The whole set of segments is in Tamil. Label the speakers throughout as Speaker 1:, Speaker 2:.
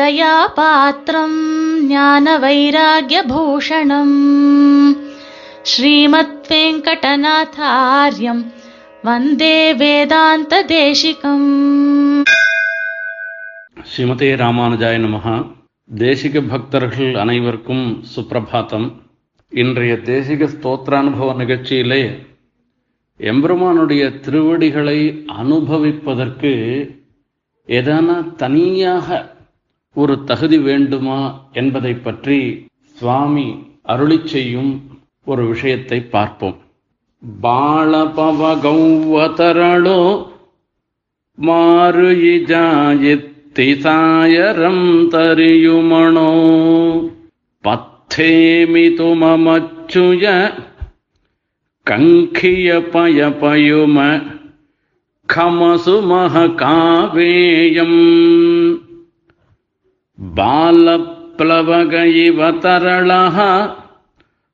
Speaker 1: रामानुजदयापात्रम् ज्ञानवैराग्यभूषणम् श्रीमद्वेङ्कटनाथार्यम् वन्दे वेदान्तदेशिकम्
Speaker 2: ஸ்ரீமதே ராமானுஜாய நமஹா தேசிக பக்தர்கள் அனைவருக்கும் சுப்பிரபாதம் இன்றைய தேசிக ஸ்தோத்திரானுபவ நிகழ்ச்சியிலே எம்பெருமானுடைய திருவடிகளை அனுபவிப்பதற்கு ஏதானா தனியாக ஒரு தகுதி வேண்டுமா என்பதை பற்றி சுவாமி அருளி செய்யும் ஒரு விஷயத்தை பார்ப்போம். பாலபவகௌவதரளோ மாறு இஜாயித்திசாயரம் தரியுமணோ பத்தேமிது மமச்சுய கங்கிய பயபயும கமசுமஹ காவேயம் பாலப்ளவக இவ தரளः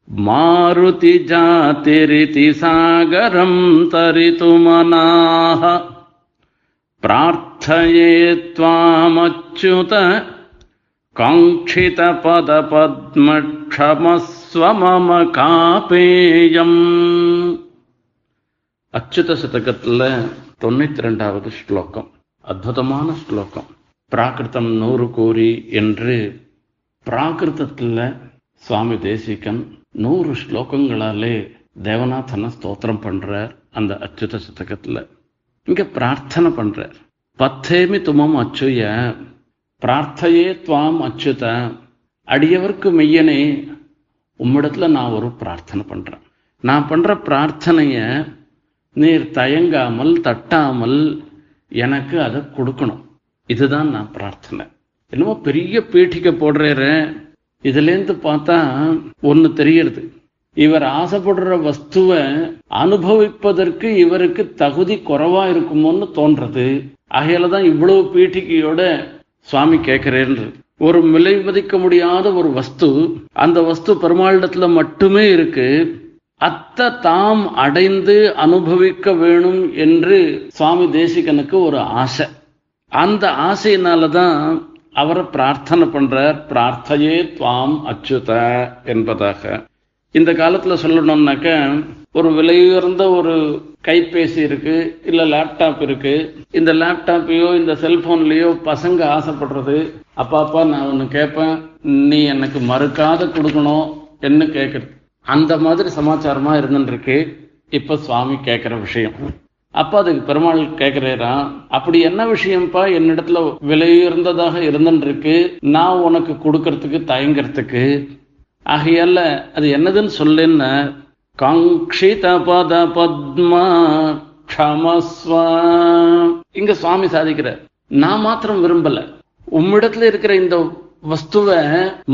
Speaker 2: மாருதி ஜாதிரிதி சாகரம் தரிதுமனாः प्रार्थये त्वामच्युत काङ्क्षितपदपद्मक्षमस्व मम कापेयम् அச்சுத சதகத்தில் தொண்ணூத்தி ரெண்டாவது ஸ்லோகம். அற்புதமான ஸ்லோகம். பிராகிருதம் நூறு கோரி என்று பிராகிருத்தத்தில் சுவாமி தேசிகன் நூறு ஸ்லோகங்களாலே தேவநாதனை ஸ்தோத்திரம் பண்றார் அந்த அச்சுத சதகத்தில். இங்க பிரார்த்தனை பண்றார். பத்தேமி துமம் அச்சுய பிரார்த்தையே துவாம் அச்சுத அடியவர்க்கு மெய்யனே உம்மிடத்துல நான் ஒரு பிரார்த்தனை பண்றேன். நான் பண்ற பிரார்த்தனைய நீர் தயங்காமல் தட்டாமல் எனக்கு அதை கொடுக்கணும். இதுதான் நான் பிரார்த்தனை. என்னமோ பெரிய பீட்டிக்க போடுறேன் இதுலேருந்து பார்த்தா ஒன்று தெரியறது இவர் ஆசைப்படுற வஸ்துவை அனுபவிப்பதற்கு இவருக்கு தகுதி குறைவா இருக்குமோன்னு தோன்றது. ஆகையில தான் இவ்வளவு பீட்டிக்கையோட சுவாமி கேட்கிறேன்னு ஒரு விலை மதிக்க முடியாத ஒரு வஸ்து அந்த வஸ்து பெருமாளிடத்துல மட்டுமே இருக்கு. அத்தை தாம் அடைந்து அனுபவிக்க வேணும் என்று சுவாமி தேசிகனுக்கு ஒரு ஆசை. அந்த ஆசையினால தான் அவரை பிரார்த்தனை பண்றார். பிரார்த்தையே துவாம் அச்சுத என்பதாக. இந்த காலத்துல சொல்லணும்னாக்க ஒரு விலையுயர்ந்த ஒரு கைபேசி இருக்கு இல்ல லேப்டாப் இருக்கு. இந்த லேப்டாப்பையோ இந்த செல்போன்லயோ பசங்க ஆசைப்படுறது. அப்பா அப்பா நான் ஒன்னு கேட்பேன் நீ எனக்கு மறுக்காத கொடுக்கணும் என்ன கேட்கறது அந்த மாதிரி சமாச்சாரமா இருந்துருக்கு இப்போ சுவாமி கேட்கிற விஷயம். அப்போ அதுக்கு பெருமாள் கேட்கிறேரா அப்படி என்ன விஷயம்ப்பா? என்னிடத்துல விலையுயர்ந்ததாக இருந்துருக்கு நான் உனக்கு கொடுக்கறதுக்கு தயங்குறதுக்கு. ஆகையால அது என்னதுன்னு சொல்லுன்ன காங்கித பத பத்மா க்ஷமஸ்வா இங்க சுவாமி சாதிக்கிற நான் மாத்திரம் விரும்பல. உம்மிடத்துல இருக்கிற இந்த வஸ்துவ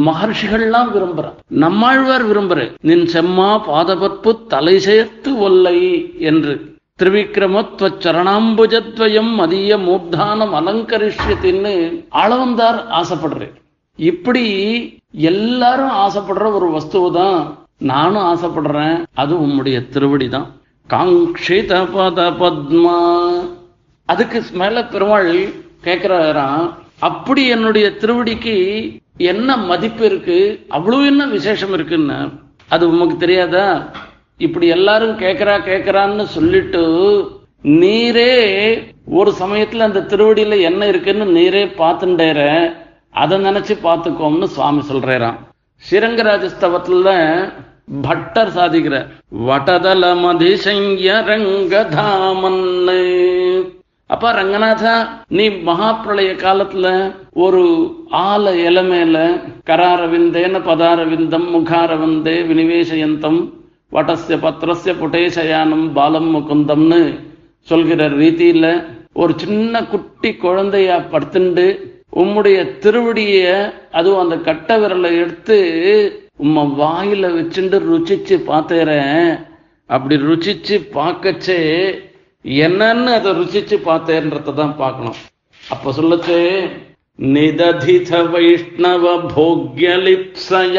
Speaker 2: மகர்ஷிகள்லாம் விரும்புற நம்மாழ்வார் விரும்புற நின் செம்மா பாதபற்பு தலை சேர்த்து ஒல்லை என்று திரிவிக்ரமத்வ சரணாம்புஜத்வயம் மதிய மூர்தானம் அலங்கரிஷ்யத்தின்னு அளவந்தார் ஆசைப்படுறேன் இப்படி எல்லாரும் ஆசைப்படுற ஒரு வஸ்துவை தான் நானும் ஆசைப்படுறேன். அது உம்முடைய திருவடி தான். காங்கித பத பத்மா அதுக்கு மேல பெருமாள் கேட்கிறாராம் அப்படி என்னுடைய திருவடிக்கு என்ன மதிப்பு இருக்கு? அவ்வளவு என்ன விசேஷம் இருக்குன்னு? அது உமக்கு தெரியாதா? இப்படி எல்லாரும் கேட்கறா கேட்கறான்னு சொல்லிட்டு நீரே ஒரு சமயத்துல அந்த திருவடியில என்ன இருக்குன்னு நீரே பார்த்துட்டேற அதை நினைச்சு பார்த்துக்கோம்னு சுவாமி சொல்றாராம் ஸ்ரீரங்கராஜஸ்தவத்துல பட்டர் சாதிக்கிற வட்டதல மதிசங்க ரங்கதாமன்னு அப்பா ரங்கநாதா நீ மகாப்பிரளய காலத்துல ஒரு ஆல இளமேல கராரவிந்தேன பதாரவிந்தம் முகாரவந்தே வினிவேசயந்தம் வடசிய பத்திரஸ்ய புட்டேசயானம் பாலம் முகுந்தம்னு சொல்கிற ரீதியில ஒரு சின்ன குட்டி குழந்தைய படுத்துண்டு உம்முடைய திருவடிய அதுவும் அந்த கட்ட விரலை எடுத்து உம்ம வாயில வச்சுட்டு ருச்சிச்சு பார்த்தேறேன் அப்படி ருச்சிச்சு பார்க்கச்சே என்னன்னு அதை ருசிச்சு பார்த்தேன்றத தான் பார்க்கணும். அப்ப சொல்லச்சே நிததித வைஷ்ணவ போக்யலிப்சயாவா?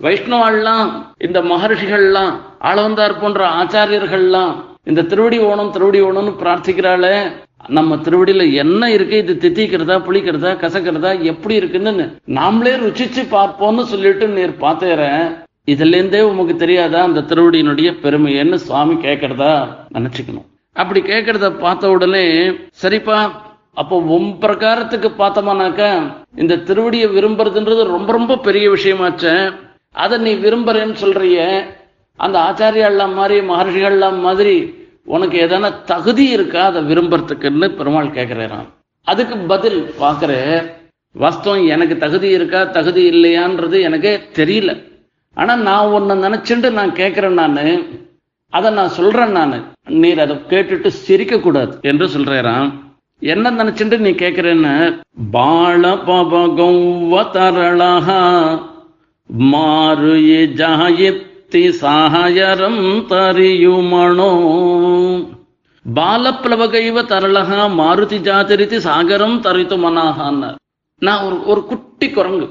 Speaker 2: வைஷ்ணவாள்லாம் இந்த மகர்ஷிகள்லாம் ஆளவந்தார் போன்ற ஆச்சாரியர்கள்லாம் இந்த திருவடி ஓணம் திருவடி ஓணம்னு பிரார்த்திக்கிறாளே நம்ம திருவடியில என்ன இருக்கு இது தித்திக்கிறதா புளிக்கிறதா கசக்கிறதா எப்படி இருக்குன்னு நாமளே ருச்சிச்சு பார்ப்போம்னு சொல்லிட்டு நீர் பார்த்தேற இதுல இருந்தே உமக்கு தெரியாதா அந்த திருவடியினுடைய பெருமைன்னு சுவாமி கேட்கறதா நினைச்சுக்கணும். அப்படி கேட்கறத பார்த்த உடனே சரிப்பா அப்போ உன் பிரகாரத்துக்கு பார்த்தோமானாக்க இந்த திருவடியை விரும்புறதுன்றது ரொம்ப ரொம்ப பெரிய விஷயமாச்ச. அதை நீ விரும்புறேன்னு சொல்றிய அந்த ஆச்சாரியெல்லாம் மாதிரி மகர்ஷிகள்லாம் மாதிரி உனக்கு எதனா தகுதி இருக்கா அதை விரும்புறதுக்குன்னு பெருமாள் கேட்கிறாராம். அதுக்கு பதில் பார்க்குற வாஸ்தவம் எனக்கு தகுதி இருக்கா தகுதி இல்லையான்றது எனக்கே தெரியல. ஆனா நான் உன்னை நினைச்சுட்டு நான் கேட்கிறேன் நான். அதை நான் சொல்றேன் நான். நீர் அதை கேட்டுட்டு சிரிக்க கூடாது என்று சொல்றாராம். என்ன நினைச்சுட்டு நீ கேட்கிறேன்னு பால பபகௌவ தரளஹா மாறு ஜாயத்தி சாயரம் தரியுமணோ. பாலப்ளவகைவ தரளகா மாருதி ஜாதரிதி சாகரம் தரித்து மனாகான்னு நான் ஒரு ஒரு குட்டி குரங்கு.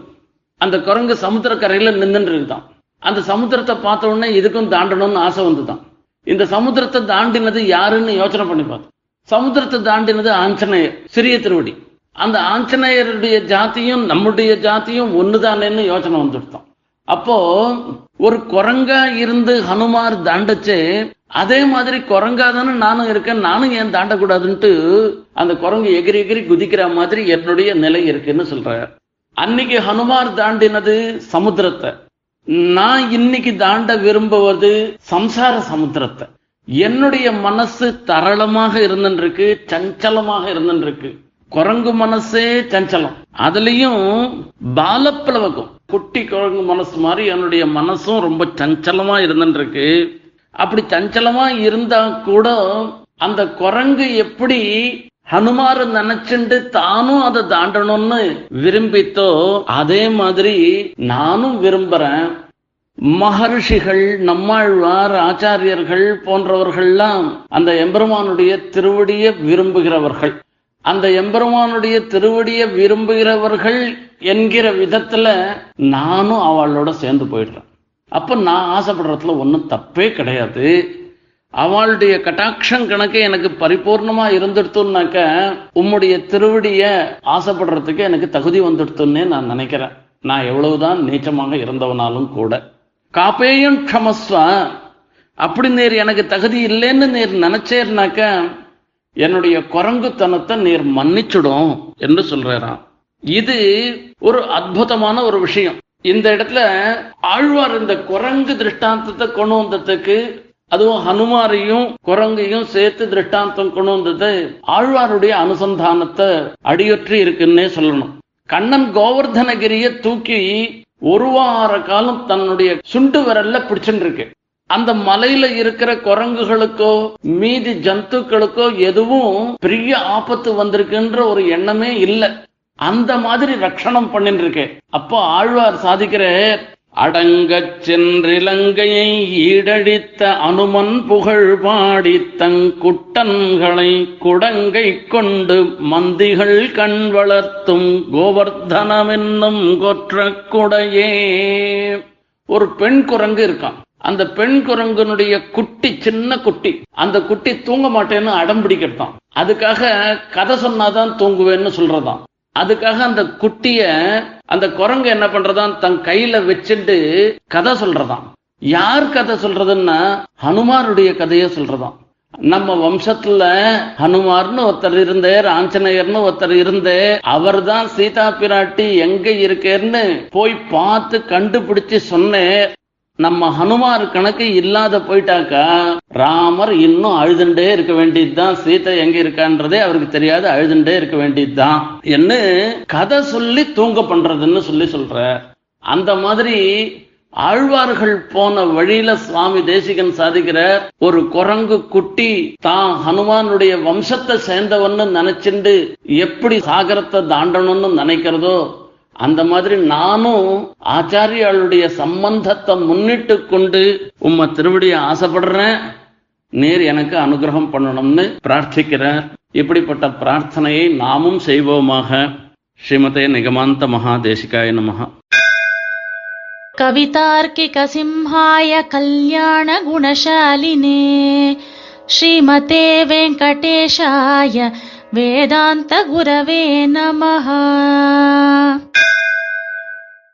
Speaker 2: அந்த குரங்கு சமுத்திரக்கரையில நின்றுட்டு இருக்குதான் அந்த சமுத்திரத்தை பார்த்த உடனே இதுக்கும் தாண்டணும்னு ஆசை வந்துதான். இந்த சமுத்திரத்தை தாண்டினது யாருன்னு யோசனை பண்ணி பார்த்தோம் சமுத்திரத்தை தாண்டினது ஆஞ்சநேயர் சிறிய திருவடி. அந்த ஆஞ்சநேயருடைய ஜாதியும் நம்முடைய ஜாதியும் ஒண்ணுதானேன்னு யோசனை வந்துடுத்தோம் அப்போ ஒரு குரங்கா இருந்து ஹனுமார் தாண்டச்சு அதே மாதிரி குரங்கா தானே நானும் இருக்கேன் நானும் ஏன் தாண்டக்கூடாதுன்ட்டு அந்த குரங்கு எகிரி எகிரி குதிக்கிற மாதிரி என்னுடைய நிலை இருக்குன்னு சொல்ற அன்னைக்கு ஹனுமார் தாண்டினது சமுத்திரத்தை. நான் இன்னைக்கு தாண்ட விரும்புவது சம்சார சமுத்திரத்தை. என்னுடைய மனசு தரளமாக இருந்துருக்கு சஞ்சலமாக இருந்துருக்கு குரங்கு மனசே சஞ்சலம். அதுலயும் பாலப்பிளவகம். குட்டி குரங்கு மனசு மாதிரி என்னுடைய மனசும் ரொம்ப சஞ்சலமா இருந்துருக்கு அப்படி சஞ்சலமா இருந்தா கூட அந்த குரங்கு எப்படி ஹனுமார் நினைச்சுண்டு தானும் அதை தாண்டணும்னு விரும்பித்தோ அதே மாதிரி நானும் விரும்புறேன். மகர்ஷிகள் நம்மாழ்வார் ஆச்சாரியர்கள் போன்றவர்கள்லாம் அந்த எம்பெருமானுடைய திருவடியை விரும்புகிறவர்கள். அந்த எம்பெருமானுடைய திருவடியை விரும்புகிறவர்கள் என்கிற விதத்துல நானும் அவளோட சேர்ந்து போயிடுறேன். அப்ப நான் ஆசைப்படுறதுல ஒன்றும் தப்பே கிடையாது. அவளுடைய கட்டாட்சம் கணக்கு எனக்கு பரிபூர்ணமா இருந்துடுத்துனாக்க உம்முடைய திருவடிய ஆசைப்படுறதுக்கு எனக்கு தகுதி வந்துடுத்துன்னே நான் நினைக்கிறேன். நான் எவ்வளவுதான் நீச்சமாக இருந்தவனாலும் கூட. காப்பேயும் க்ஷமஸ்வா அப்படி நீர் எனக்கு தகுதி இல்லைன்னு நீர் நினைச்சேர்னாக்க என்னுடைய குரங்குத்தனத்தை நீர் மன்னிச்சுடும் என்று சொல்றாராம். இது ஒரு அற்புதமான ஒரு விஷயம். இந்த இடத்துல ஆழ்வார் இந்த குரங்கு திருஷ்டாந்தத்தை கொண்டு வந்ததுக்கு அதுவும் ஹனுமாரையும் குரங்கையும் சேர்த்து திருஷ்டாந்தம் கொண்டு வந்தது ஆழ்வாருடைய அனுசந்தானத்தை அடியொற்றி இருக்குன்னே சொல்லணும். கண்ணன் கோவர்தனகிரிய தூக்கி ஒரு வார காலம் தன்னுடைய சுண்டு விரல்ல பிடிச்சுட்டு இருக்கு அந்த மலையில இருக்கிற குரங்குகளுக்கோ மீதி ஜந்துக்களுக்கோ எதுவும் பெரிய ஆபத்து வந்திருக்குன்ற ஒரு எண்ணமே இல்லை. அந்த மாதிரி ரட்சணம் பண்ணிட்டு இருக்கு அப்போ ஆழ்வார் சாதிக்கிற அடங்கச் சென்றிலங்கையை ஈடழித்த அனுமன் புகழ் பாடி தங்குட்டன்களை குடங்கை கொண்டு மந்திகள் கண் வளர்த்தும் கோவர்தனமென்னும் கொற்ற குடையே. ஒரு பெண் குரங்கு இருக்கான் அந்த பெண் குரங்கனுடைய குட்டி சின்ன குட்டி அந்த குட்டி தூங்க மாட்டேன்னு அடம் அதுக்காக கதை சொன்னாதான் தூங்குவேன்னு சொல்றதாம். அதுக்காக அந்த குட்டிய அந்த குரங்கு என்ன பண்றதான்? தன் கையில வச்சுட்டு கதை சொல்றதாம் யார் கதை சொல்றதுன்னா ஹனுமாருடைய கதைய சொல்றதாம் நம்ம வம்சத்துல ஹனுமார்னு ஒருத்தர் இருந்தேர் ஆஞ்சநேயர்னு ஒருத்தர் இருந்து அவர் தான் சீதா பிராட்டி எங்க இருக்கேன்னு போய் பார்த்து கண்டுபிடிச்சு சொன்னேன் நம்ம ஹனுமார் கணக்கு இல்லாத போயிட்டாக்கா ராமர் இன்னும் அழுதுண்டே இருக்க வேண்டியதுதான். சீதை எங்க இருக்கான்றதே அவருக்கு தெரியாது அழுதுண்டே இருக்க வேண்டியதுதான். என்ன கதை சொல்லி தூங்க பண்றதுன்னு சொல்லி சொல்ற அந்த மாதிரி ஆழ்வார்கள் போன வழியில சுவாமி தேசிகன் சாதிக்கிற ஒரு குரங்கு குட்டி தான் ஹனுமானுடைய வம்சத்தை சேர்ந்தவன்னு நினைச்சுண்டு எப்படி சாகரத்தை தாண்டணும்னு நினைக்கிறதோ அந்த மாதிரி நானும் ஆச்சாரியாளுடைய சம்பந்தத்தை முன்னிட்டு கொண்டு உம்ம திருவடியை ஆசைப்படுறேன் நேர் எனக்கு அனுகிரகம் பண்ணணும்னு பிரார்த்திக்கிறேன் இப்படிப்பட்ட பிரார்த்தனையை நாமும் செய்வோமாக ஸ்ரீமதே நிகமாந்த மகாதேசிகாய நமஹா
Speaker 1: कवितार्किकसिंहाय कल्याणगुणशालिने श्रीमते वेङ्कटेशाय वेदान्तगुरवे नमः